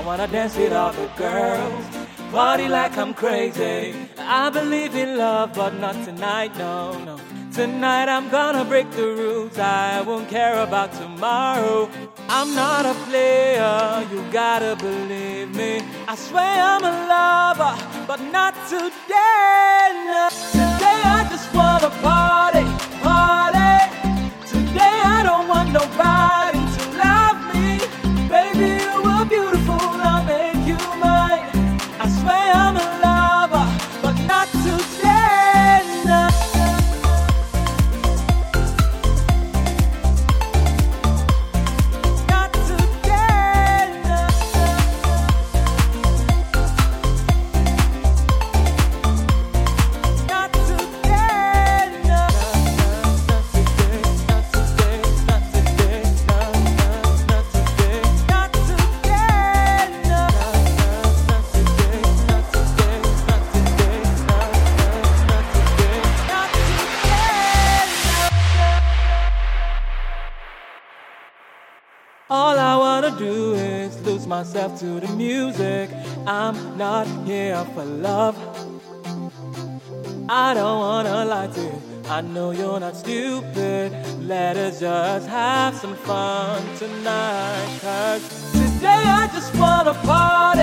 I wanna dance with all the girls. Party like I'm crazy. I believe in love, but not tonight, no, no. Tonight I'm gonna break the rules. I won't care about tomorrow. I'm not a player, you gotta believe me. I swear I'm a lover, but not today. No. All I wanna do is lose myself to the music. I'm not here for love. I don't wanna lie to you. I know you're not stupid. Let us just have some fun tonight. Cause today I just wanna party.